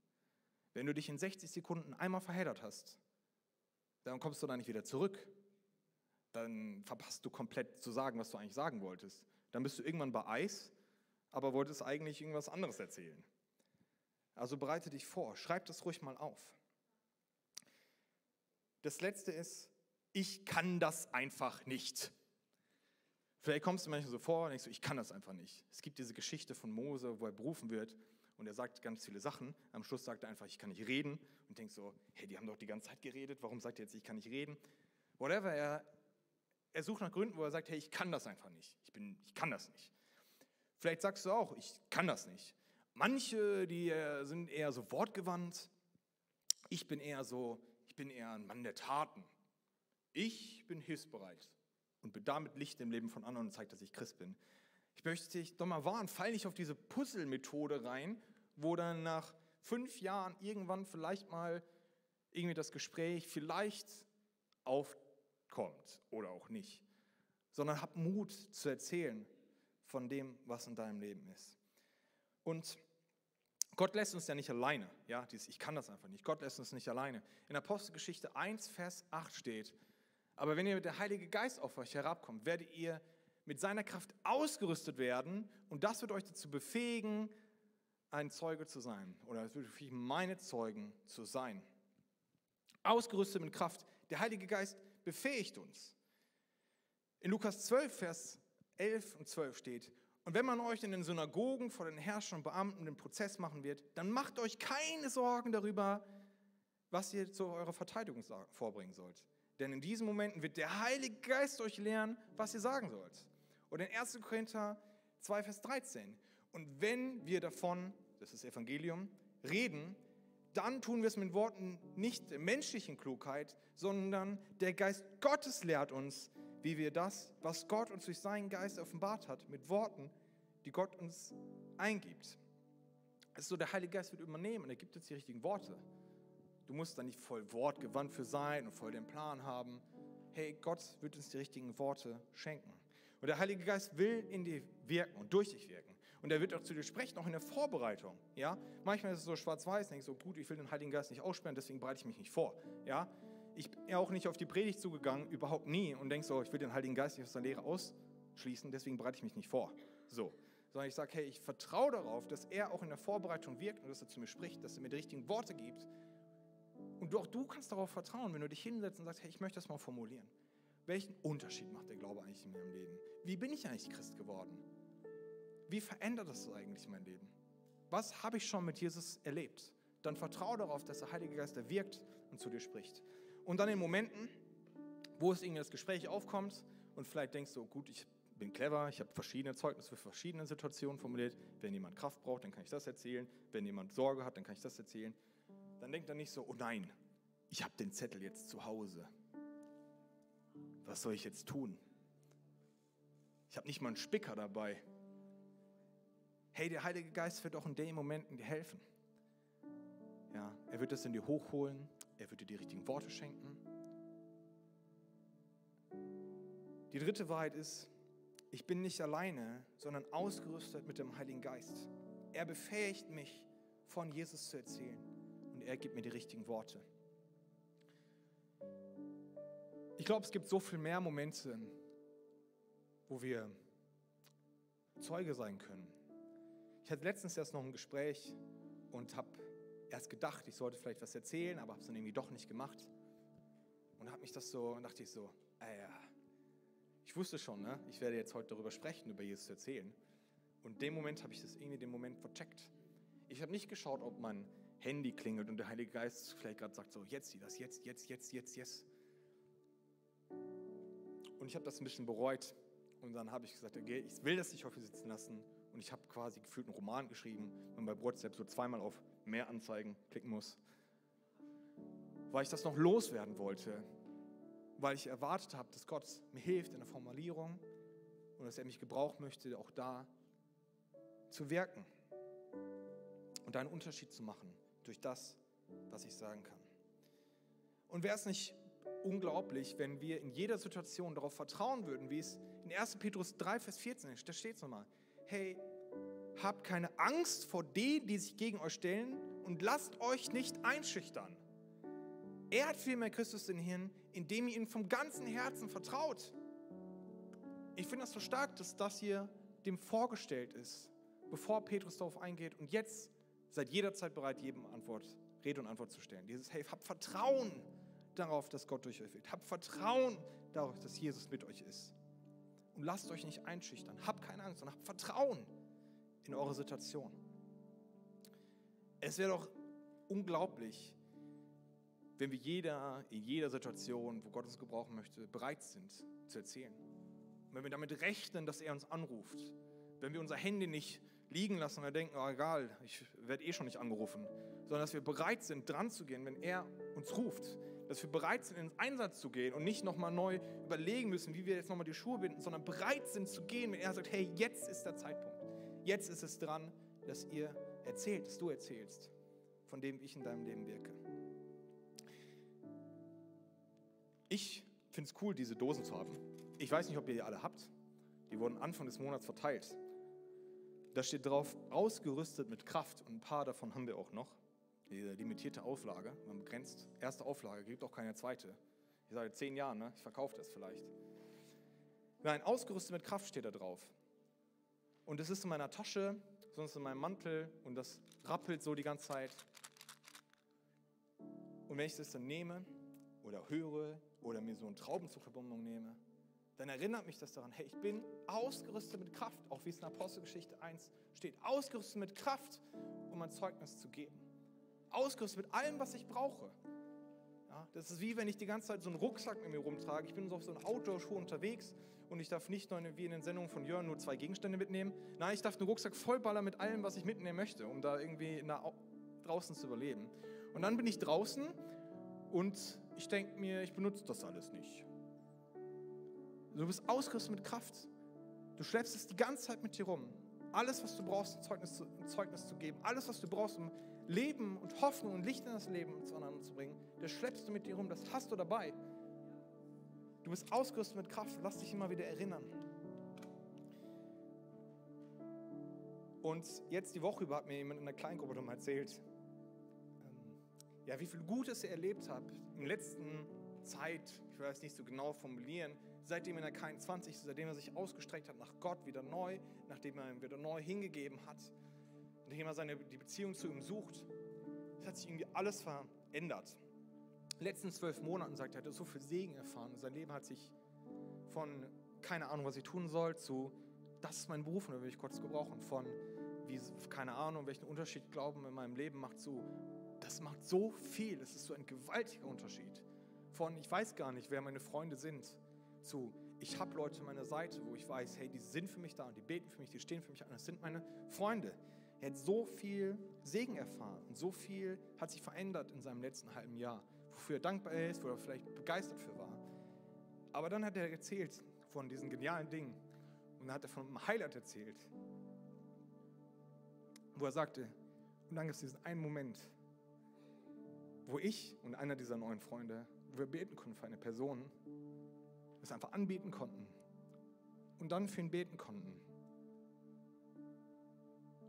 Wenn du dich in 60 Sekunden einmal verheddert hast, dann kommst du da nicht wieder zurück. Dann verpasst du komplett zu sagen, was du eigentlich sagen wolltest. Dann bist du irgendwann bei Eis, aber wolltest eigentlich irgendwas anderes erzählen. Also bereite dich vor, schreib das ruhig mal auf. Das letzte ist, ich kann das einfach nicht. Vielleicht kommst du manchmal so vor und denkst du, ich kann das einfach nicht. Es gibt diese Geschichte von Mose, wo er berufen wird und er sagt ganz viele Sachen. Am Schluss sagt er einfach, ich kann nicht reden und denkst so, hey, die haben doch die ganze Zeit geredet, warum sagt er jetzt, ich kann nicht reden? Whatever, er, er sucht nach Gründen, wo er sagt, hey, ich kann das einfach nicht. Ich, bin, ich kann das nicht. Vielleicht sagst du auch, ich kann das nicht. Manche, die äh, sind eher so wortgewandt. Ich bin eher so, ich bin eher ein Mann der Taten. Ich bin hilfsbereit und bin damit Licht im Leben von anderen und zeigt, dass ich Christ bin. Ich möchte dich doch mal warnen, fall nicht auf diese Puzzle-Methode rein, wo dann nach fünf Jahren irgendwann vielleicht mal irgendwie das Gespräch vielleicht aufkommt oder auch nicht, sondern hab Mut zu erzählen von dem, was in deinem Leben ist. Und Gott lässt uns ja nicht alleine. Ja, dieses, ich kann das einfach nicht. Gott lässt uns nicht alleine. In Apostelgeschichte 1, Vers 8 steht, aber wenn ihr mit der Heilige Geist auf euch herabkommt, werdet ihr mit seiner Kraft ausgerüstet werden und das wird euch dazu befähigen, ein Zeuge zu sein oder es wird befähigen, meine Zeugen zu sein. Ausgerüstet mit Kraft. Der Heilige Geist befähigt uns. In Lukas 12, Vers 11 und 12 steht, und wenn man euch in den Synagogen vor den Herrschern und Beamten den Prozess machen wird, dann macht euch keine Sorgen darüber, was ihr zu eurer Verteidigung vorbringen sollt. Denn in diesen Momenten wird der Heilige Geist euch lehren, was ihr sagen sollt. Und in 1. Korinther 2, Vers 13. Und wenn wir davon, das ist Evangelium, reden, dann tun wir es mit Worten nicht der menschlichen Klugheit, sondern der Geist Gottes lehrt uns, wie wir das, was Gott uns durch seinen Geist offenbart hat, mit Worten, die Gott uns eingibt. Es ist so, der Heilige Geist wird übernehmen und er gibt uns die richtigen Worte. Du musst da nicht voll wortgewandt für sein und voll den Plan haben. Hey, Gott wird uns die richtigen Worte schenken. Und der Heilige Geist will in dir wirken und durch dich wirken. Und er wird auch zu dir sprechen, auch in der Vorbereitung. Ja? Manchmal ist es so schwarz-weiß, denke ich so, gut, ich will den Heiligen Geist nicht aussperren, deswegen bereite ich mich nicht vor. Ja? Ich bin auch nicht auf die Predigt zugegangen, überhaupt nie, und denke so, ich will den Heiligen Geist nicht aus der Lehre ausschließen, deswegen bereite ich mich nicht vor. So. Sondern ich sage, hey, ich vertraue darauf, dass er auch in der Vorbereitung wirkt und dass er zu mir spricht, dass er mir die richtigen Worte gibt, und auch du kannst darauf vertrauen, wenn du dich hinsetzt und sagst, hey, ich möchte das mal formulieren. Welchen Unterschied macht der Glaube eigentlich in meinem Leben? Wie bin ich eigentlich Christ geworden? Wie verändert das eigentlich mein Leben? Was habe ich schon mit Jesus erlebt? Dann vertraue darauf, dass der Heilige Geist da wirkt und zu dir spricht. Und dann in Momenten, wo es irgendwie das Gespräch aufkommt und vielleicht denkst du, gut, ich bin clever, ich habe verschiedene Zeugnisse für verschiedene Situationen formuliert. Wenn jemand Kraft braucht, dann kann ich das erzählen. Wenn jemand Sorge hat, dann kann ich das erzählen dann denkt er nicht so, oh nein, ich habe den Zettel jetzt zu Hause. Was soll ich jetzt tun? Ich habe nicht mal einen Spicker dabei. Hey, der Heilige Geist wird auch in den Momenten dir helfen. Ja, er wird das in dir hochholen, er wird dir die richtigen Worte schenken. Die dritte Wahrheit ist, ich bin nicht alleine, sondern ausgerüstet mit dem Heiligen Geist. Er befähigt mich, von Jesus zu erzählen und er gibt mir die richtigen Worte. Ich glaube, es gibt so viel mehr Momente, wo wir Zeuge sein können. Ich hatte letztens erst noch ein Gespräch und habe erst gedacht, ich sollte vielleicht was erzählen, aber habe es dann irgendwie doch nicht gemacht. Und habe mich das so, und dachte ich so, äh, ich wusste schon, ne? ich werde jetzt heute darüber sprechen, über Jesus erzählen. Und in dem Moment habe ich das irgendwie den Moment vercheckt. Ich habe nicht geschaut, ob man Handy klingelt und der Heilige Geist vielleicht gerade sagt, so jetzt das, jetzt, jetzt, jetzt, jetzt, jetzt. Und ich habe das ein bisschen bereut und dann habe ich gesagt, okay, ich will das nicht auf mir sitzen lassen und ich habe quasi gefühlt einen Roman geschrieben und bei WhatsApp so zweimal auf mehr Anzeigen klicken muss, weil ich das noch loswerden wollte, weil ich erwartet habe, dass Gott mir hilft in der Formulierung und dass er mich gebrauchen möchte, auch da zu wirken und einen Unterschied zu machen durch das, was ich sagen kann. Und wäre es nicht unglaublich, wenn wir in jeder Situation darauf vertrauen würden, wie es in 1. Petrus 3, Vers 14 ist. Da steht es nochmal. Hey, habt keine Angst vor denen, die sich gegen euch stellen und lasst euch nicht einschüchtern. Er hat vielmehr Christus in Hirn, indem ihr ihm vom ganzen Herzen vertraut. Ich finde das so stark, dass das hier dem vorgestellt ist, bevor Petrus darauf eingeht. Und jetzt seid jederzeit bereit, jedem Antwort, Rede und Antwort zu stellen. Dieses, hey, habt Vertrauen darauf, dass Gott durch euch wirkt. Habt Vertrauen darauf, dass Jesus mit euch ist. Und lasst euch nicht einschüchtern. Habt keine Angst, sondern habt Vertrauen in eure Situation. Es wäre doch unglaublich, wenn wir jeder, in jeder Situation, wo Gott uns gebrauchen möchte, bereit sind zu erzählen. Und wenn wir damit rechnen, dass er uns anruft. Wenn wir unser Handy nicht liegen lassen und wir denken, oh, egal, ich werde eh schon nicht angerufen, sondern dass wir bereit sind, dran zu gehen, wenn er uns ruft. Dass wir bereit sind, ins Einsatz zu gehen und nicht nochmal neu überlegen müssen, wie wir jetzt nochmal die Schuhe binden, sondern bereit sind zu gehen, wenn er sagt, hey, jetzt ist der Zeitpunkt. Jetzt ist es dran, dass ihr erzählt, dass du erzählst, von dem ich in deinem Leben wirke. Ich finde es cool, diese Dosen zu haben. Ich weiß nicht, ob ihr die alle habt. Die wurden Anfang des Monats verteilt. Da steht drauf, ausgerüstet mit Kraft. Und ein paar davon haben wir auch noch. Diese limitierte Auflage, man begrenzt. Erste Auflage, gibt auch keine zweite. Ich sage zehn Jahren, ne? ich verkaufe das vielleicht. Nein, ausgerüstet mit Kraft steht da drauf. Und es ist in meiner Tasche, sonst in meinem Mantel und das rappelt so die ganze Zeit. Und wenn ich das dann nehme oder höre oder mir so einen Traubenzuckerbonbon nehme, dann erinnert mich das daran, hey, ich bin ausgerüstet mit Kraft, auch wie es in Apostelgeschichte 1 steht, ausgerüstet mit Kraft, um ein Zeugnis zu geben. Ausgerüstet mit allem, was ich brauche. Ja, das ist wie wenn ich die ganze Zeit so einen Rucksack mit mir rumtrage. Ich bin so auf so einem Outdoor-Schuh unterwegs und ich darf nicht nur wie in den Sendungen von Jörn nur zwei Gegenstände mitnehmen. Nein, ich darf einen Rucksack vollballern mit allem, was ich mitnehmen möchte, um da irgendwie na, draußen zu überleben. Und dann bin ich draußen und ich denke mir, ich benutze das alles nicht. Du bist ausgerüstet mit Kraft. Du schleppst es die ganze Zeit mit dir rum. Alles, was du brauchst, ein Zeugnis, zu, ein Zeugnis zu geben, alles, was du brauchst, um Leben und Hoffnung und Licht in das Leben zueinander zu bringen, das schleppst du mit dir rum, das hast du dabei. Du bist ausgerüstet mit Kraft, lass dich immer wieder erinnern. Und jetzt die Woche über hat mir jemand in der Kleingruppe nochmal erzählt, ähm, ja, wie viel Gutes er erlebt hat in der letzten Zeit, ich weiß nicht so genau formulieren, seitdem er kein 20 ist, seitdem er sich ausgestreckt hat nach Gott wieder neu, nachdem er ihm wieder neu hingegeben hat, nachdem er seine, die Beziehung zu ihm sucht. Es hat sich irgendwie alles verändert. Den letzten zwölf Monaten, sagt er, hat er so viel Segen erfahren. Sein Leben hat sich von keine Ahnung, was ich tun soll, zu das ist mein Beruf und da will ich Gottes gebrauchen. Von wie, keine Ahnung, welchen Unterschied Glauben in meinem Leben macht, zu das macht so viel. Das ist so ein gewaltiger Unterschied. Von ich weiß gar nicht, wer meine Freunde sind, zu, ich habe Leute an meiner Seite, wo ich weiß, hey, die sind für mich da und die beten für mich, die stehen für mich an, das sind meine Freunde. Er hat so viel Segen erfahren und so viel hat sich verändert in seinem letzten halben Jahr, wofür er dankbar ist, wo er vielleicht begeistert für war. Aber dann hat er erzählt von diesen genialen Dingen und dann hat er von einem Highlight erzählt, wo er sagte, und dann gibt es diesen einen Moment, wo ich und einer dieser neuen Freunde, wo wir beten konnten für eine Person, es einfach anbieten konnten und dann für ihn beten konnten.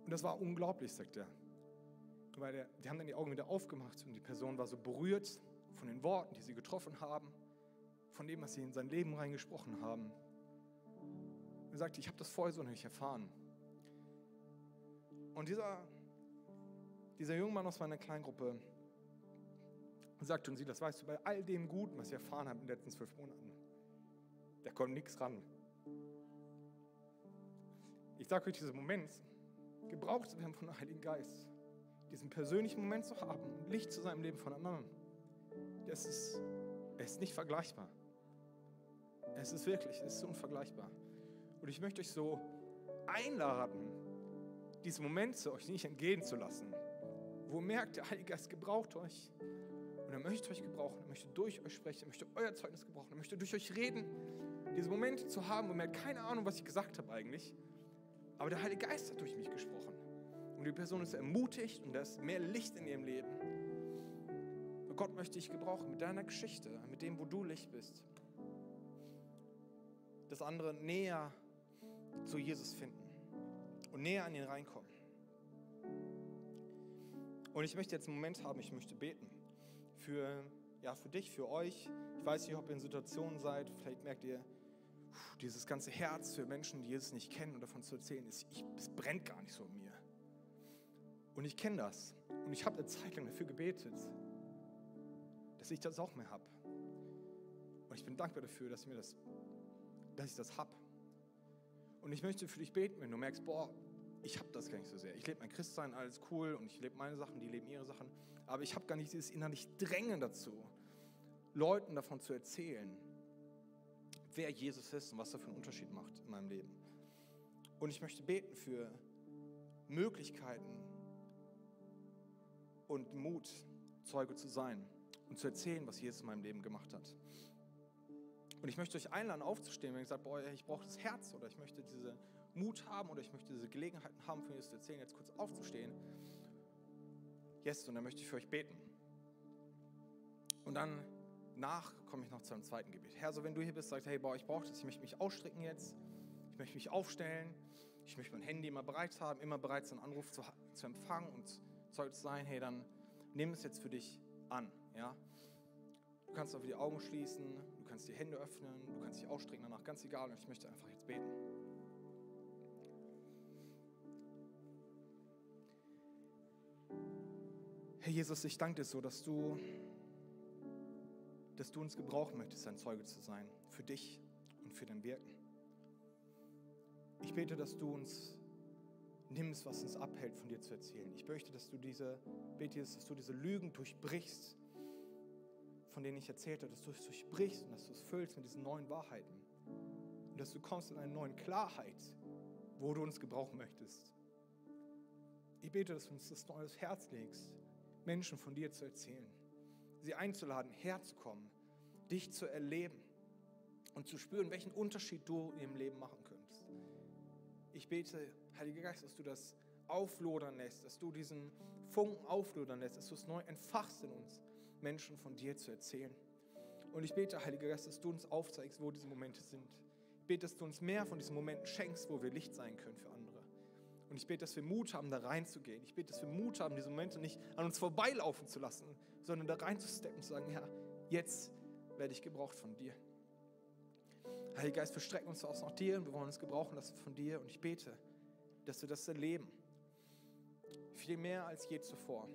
Und das war unglaublich, sagt er. Weil der, die haben dann die Augen wieder aufgemacht und die Person war so berührt von den Worten, die sie getroffen haben, von dem, was sie in sein Leben reingesprochen haben. Er sagte, ich habe das vorher so nicht erfahren. Und dieser, dieser junge Mann aus meiner Kleingruppe sagte, und sie, das weißt du, bei all dem Guten, was ich erfahren habe in den letzten zwölf Monaten, da kommt nichts ran. Ich sage euch, diesen Moment gebraucht zu werden von dem Heiligen Geist, diesen persönlichen Moment zu haben, Licht zu seinem Leben von anderen, das ist, es ist nicht vergleichbar. Es ist wirklich, es ist unvergleichbar. Und ich möchte euch so einladen, diesen Moment zu euch nicht entgehen zu lassen, wo ihr merkt, der Heilige Geist gebraucht euch. Und er möchte euch gebrauchen, er möchte durch euch sprechen, er möchte euer Zeugnis gebrauchen, er möchte durch euch reden diese Momente zu haben, wo man keine Ahnung, was ich gesagt habe eigentlich, aber der Heilige Geist hat durch mich gesprochen. Und die Person ist ermutigt und da ist mehr Licht in ihrem Leben. Gott möchte dich gebrauchen mit deiner Geschichte, mit dem, wo du Licht bist. Dass andere näher zu Jesus finden und näher an ihn reinkommen. Und ich möchte jetzt einen Moment haben, ich möchte beten für, ja, für dich, für euch. Ich weiß nicht, ob ihr in Situationen seid, vielleicht merkt ihr, dieses ganze Herz für Menschen, die Jesus nicht kennen und davon zu erzählen, ist, ich, es brennt gar nicht so in mir. Und ich kenne das. Und ich habe eine Zeit lang dafür gebetet, dass ich das auch mehr habe. Und ich bin dankbar dafür, dass ich, mir das, dass ich das habe. Und ich möchte für dich beten, wenn du merkst, boah, ich habe das gar nicht so sehr. Ich lebe mein Christsein, alles cool und ich lebe meine Sachen, die leben ihre Sachen. Aber ich habe gar nicht dieses innerlich Drängen dazu, Leuten davon zu erzählen, wer Jesus ist und was er für einen Unterschied macht in meinem Leben. Und ich möchte beten für Möglichkeiten und Mut, Zeuge zu sein und zu erzählen, was Jesus in meinem Leben gemacht hat. Und ich möchte euch einladen, aufzustehen, wenn ihr sagt, boah, ich brauche das Herz oder ich möchte diese Mut haben oder ich möchte diese Gelegenheiten haben, von Jesus zu erzählen, jetzt kurz aufzustehen. Yes, und dann möchte ich für euch beten. Und dann nach komme ich noch zu einem zweiten Gebet. Herr, so wenn du hier bist, sagst, hey, boah, ich brauche das, ich möchte mich ausstrecken jetzt, ich möchte mich aufstellen, ich möchte mein Handy immer bereit haben, immer bereit sein, Anruf zu, zu empfangen und Zeug zu sein, hey, dann nimm es jetzt für dich an, ja. Du kannst auch die Augen schließen, du kannst die Hände öffnen, du kannst dich ausstrecken danach, ganz egal. Und ich möchte einfach jetzt beten. Herr Jesus, ich danke dir so, dass du dass du uns gebrauchen möchtest, ein Zeuge zu sein, für dich und für dein Wirken. Ich bete, dass du uns nimmst, was uns abhält, von dir zu erzählen. Ich möchte, dass du diese, bete, dass du diese Lügen durchbrichst, von denen ich erzählt habe, dass du es durchbrichst und dass du es füllst mit diesen neuen Wahrheiten. Und dass du kommst in eine neue Klarheit, wo du uns gebrauchen möchtest. Ich bete, dass du uns das neue Herz legst, Menschen von dir zu erzählen sie einzuladen, herzukommen, dich zu erleben und zu spüren, welchen Unterschied du in ihrem Leben machen könntest. Ich bete, Heiliger Geist, dass du das auflodern lässt, dass du diesen Funken auflodern lässt, dass du es neu entfachst in uns, Menschen von dir zu erzählen. Und ich bete, Heiliger Geist, dass du uns aufzeigst, wo diese Momente sind. Ich bete, dass du uns mehr von diesen Momenten schenkst, wo wir Licht sein können für andere. Und ich bete, dass wir Mut haben, da reinzugehen. Ich bete, dass wir Mut haben, diese Momente nicht an uns vorbeilaufen zu lassen, sondern da reinzusteppen und zu sagen, ja, jetzt werde ich gebraucht von dir. Heiliger Geist, wir strecken uns aus nach dir und wir wollen uns gebrauchen lassen von dir. Und ich bete, dass wir das erleben. Viel mehr als je zuvor.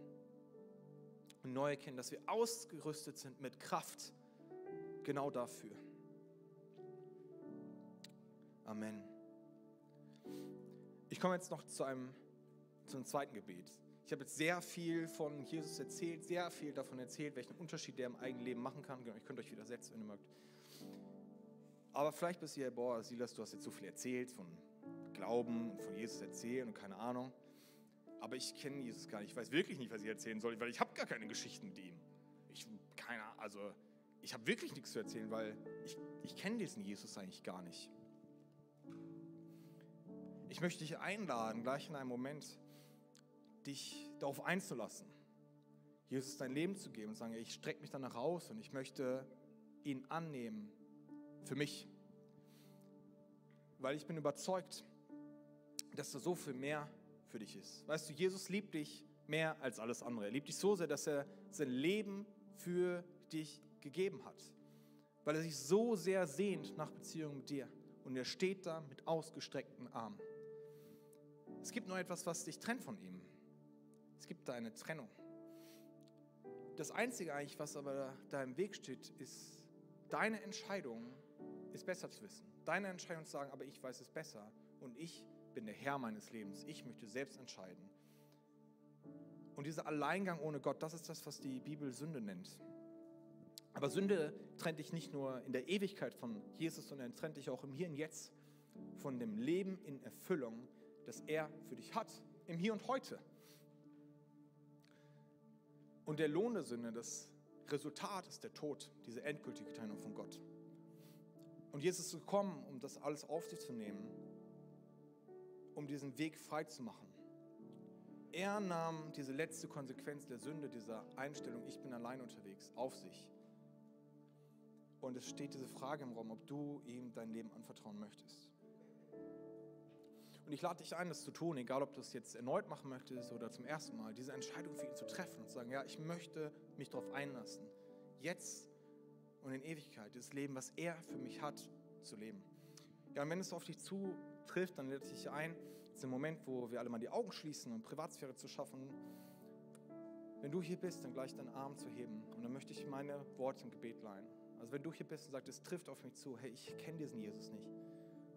Und neu erkennen, dass wir ausgerüstet sind mit Kraft genau dafür. Amen. Ich komme jetzt noch zu einem, zu einem zweiten Gebet. Ich habe jetzt sehr viel von Jesus erzählt, sehr viel davon erzählt, welchen Unterschied der im eigenen Leben machen kann. Genau, ich könnte euch widersetzen, wenn ihr mögt. Aber vielleicht bist ihr, boah, Silas, du hast jetzt so viel erzählt von Glauben und von Jesus erzählen und keine Ahnung. Aber ich kenne Jesus gar nicht. Ich weiß wirklich nicht, was ich erzählen soll, weil ich habe gar keine Geschichten mit ihm. Ich, keine, also, ich habe wirklich nichts zu erzählen, weil ich, ich kenne diesen Jesus eigentlich gar nicht. Ich möchte dich einladen, gleich in einem Moment, dich darauf einzulassen, Jesus dein Leben zu geben und sagen, ich strecke mich danach aus und ich möchte ihn annehmen für mich. Weil ich bin überzeugt, dass da so viel mehr für dich ist. Weißt du, Jesus liebt dich mehr als alles andere. Er liebt dich so sehr, dass er sein Leben für dich gegeben hat. Weil er sich so sehr sehnt nach Beziehung mit dir. Und er steht da mit ausgestreckten Armen. Es gibt nur etwas, was dich trennt von ihm. Es gibt da eine Trennung. Das Einzige eigentlich, was aber da im Weg steht, ist deine Entscheidung, ist besser zu wissen. Deine Entscheidung zu sagen, aber ich weiß es besser und ich bin der Herr meines Lebens. Ich möchte selbst entscheiden. Und dieser Alleingang ohne Gott, das ist das, was die Bibel Sünde nennt. Aber Sünde trennt dich nicht nur in der Ewigkeit von Jesus, sondern trennt dich auch im Hier und Jetzt von dem Leben in Erfüllung, das er für dich hat, im Hier und Heute. Und der Lohn der Sünde, das Resultat ist der Tod, diese endgültige Trennung von Gott. Und Jesus ist gekommen, um das alles auf sich zu nehmen, um diesen Weg frei zu machen. er nahm diese letzte Konsequenz der Sünde, dieser Einstellung, ich bin allein unterwegs, auf sich. Und es steht diese Frage im Raum, ob du ihm dein Leben anvertrauen möchtest. Und ich lade dich ein, das zu tun, egal ob du es jetzt erneut machen möchtest oder zum ersten Mal, diese Entscheidung für ihn zu treffen und zu sagen, ja, ich möchte mich darauf einlassen, jetzt und in Ewigkeit das Leben, was er für mich hat, zu leben. Ja, und wenn es auf dich zutrifft, dann ich dich ein, jetzt im Moment, wo wir alle mal die Augen schließen, um Privatsphäre zu schaffen, wenn du hier bist, dann gleich deinen Arm zu heben und dann möchte ich meine Worte im Gebet leihen. Also wenn du hier bist und sagst, es trifft auf mich zu, hey, ich kenne diesen Jesus nicht,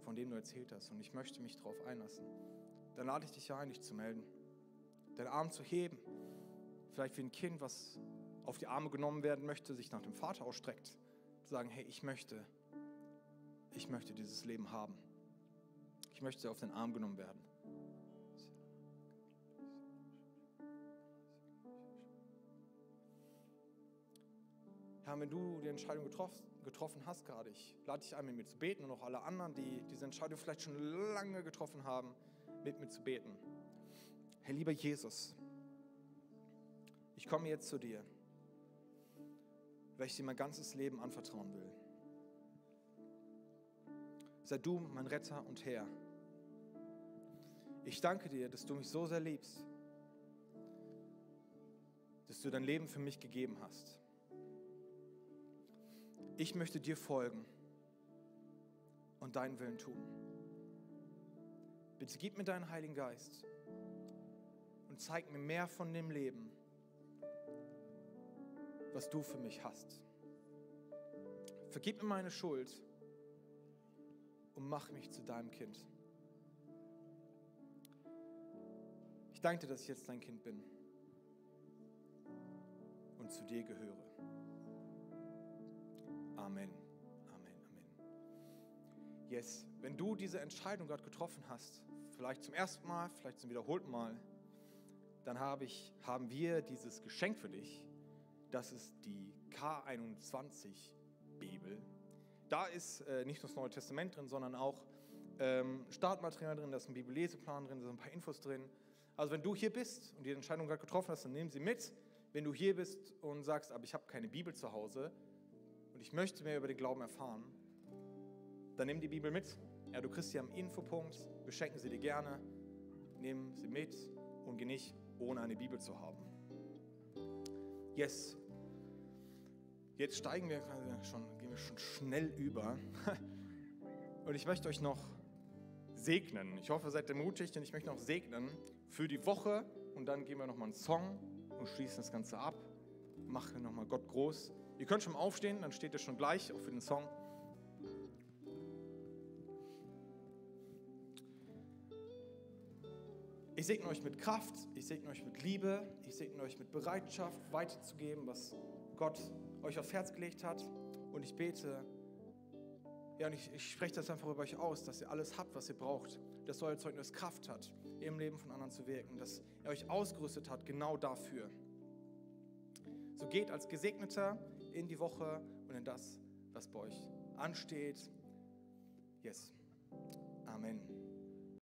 von dem du erzählt hast und ich möchte mich darauf einlassen, dann lade ich dich ein, dich zu melden, deinen Arm zu heben. Vielleicht wie ein Kind, was auf die Arme genommen werden möchte, sich nach dem Vater ausstreckt, zu sagen, hey, ich möchte, ich möchte dieses Leben haben. Ich möchte auf den Arm genommen werden. Herr, wenn du die Entscheidung getroffen, getroffen hast gerade, ich lade dich ein, mit mir zu beten und auch alle anderen, die diese Entscheidung vielleicht schon lange getroffen haben, mit mir zu beten. Herr lieber Jesus, ich komme jetzt zu dir, weil ich dir mein ganzes Leben anvertrauen will. Sei du mein Retter und Herr. Ich danke dir, dass du mich so sehr liebst, dass du dein Leben für mich gegeben hast ich möchte dir folgen und deinen Willen tun. Bitte gib mir deinen Heiligen Geist und zeig mir mehr von dem Leben, was du für mich hast. Vergib mir meine Schuld und mach mich zu deinem Kind. Ich danke dir, dass ich jetzt dein Kind bin und zu dir gehöre. Amen. Amen. Amen. Yes, wenn du diese Entscheidung gerade getroffen hast, vielleicht zum ersten Mal, vielleicht zum wiederholten Mal, dann habe ich, haben wir dieses Geschenk für dich. Das ist die K21 Bibel. Da ist äh, nicht nur das Neue Testament drin, sondern auch ähm, Startmaterial drin, da ist ein Bibelleseplan drin, da sind ein paar Infos drin. Also wenn du hier bist und die Entscheidung gerade getroffen hast, dann nimm sie mit. Wenn du hier bist und sagst, aber ich habe keine Bibel zu Hause, und ich möchte mehr über den Glauben erfahren, dann nimm die Bibel mit. Ja, du kriegst sie am Infopunkt. Wir schenken sie dir gerne. Nimm sie mit und geh nicht, ohne eine Bibel zu haben. Yes. Jetzt steigen wir schon, gehen wir schon schnell über. Und ich möchte euch noch segnen. Ich hoffe, ihr seid ermutigt und ich möchte noch segnen für die Woche. Und dann gehen wir nochmal einen Song und schließen das Ganze ab. Machen nochmal Gott groß. Ihr könnt schon aufstehen, dann steht ihr schon gleich, auch für den Song. Ich segne euch mit Kraft, ich segne euch mit Liebe, ich segne euch mit Bereitschaft, weiterzugeben, was Gott euch aufs Herz gelegt hat. Und ich bete, ja, und ich, ich spreche das einfach über euch aus, dass ihr alles habt, was ihr braucht, dass euer Zeugnis Kraft hat, im Leben von anderen zu wirken, dass er euch ausgerüstet hat, genau dafür. So geht als Gesegneter in die Woche und in das, was bei euch ansteht. Yes. Amen.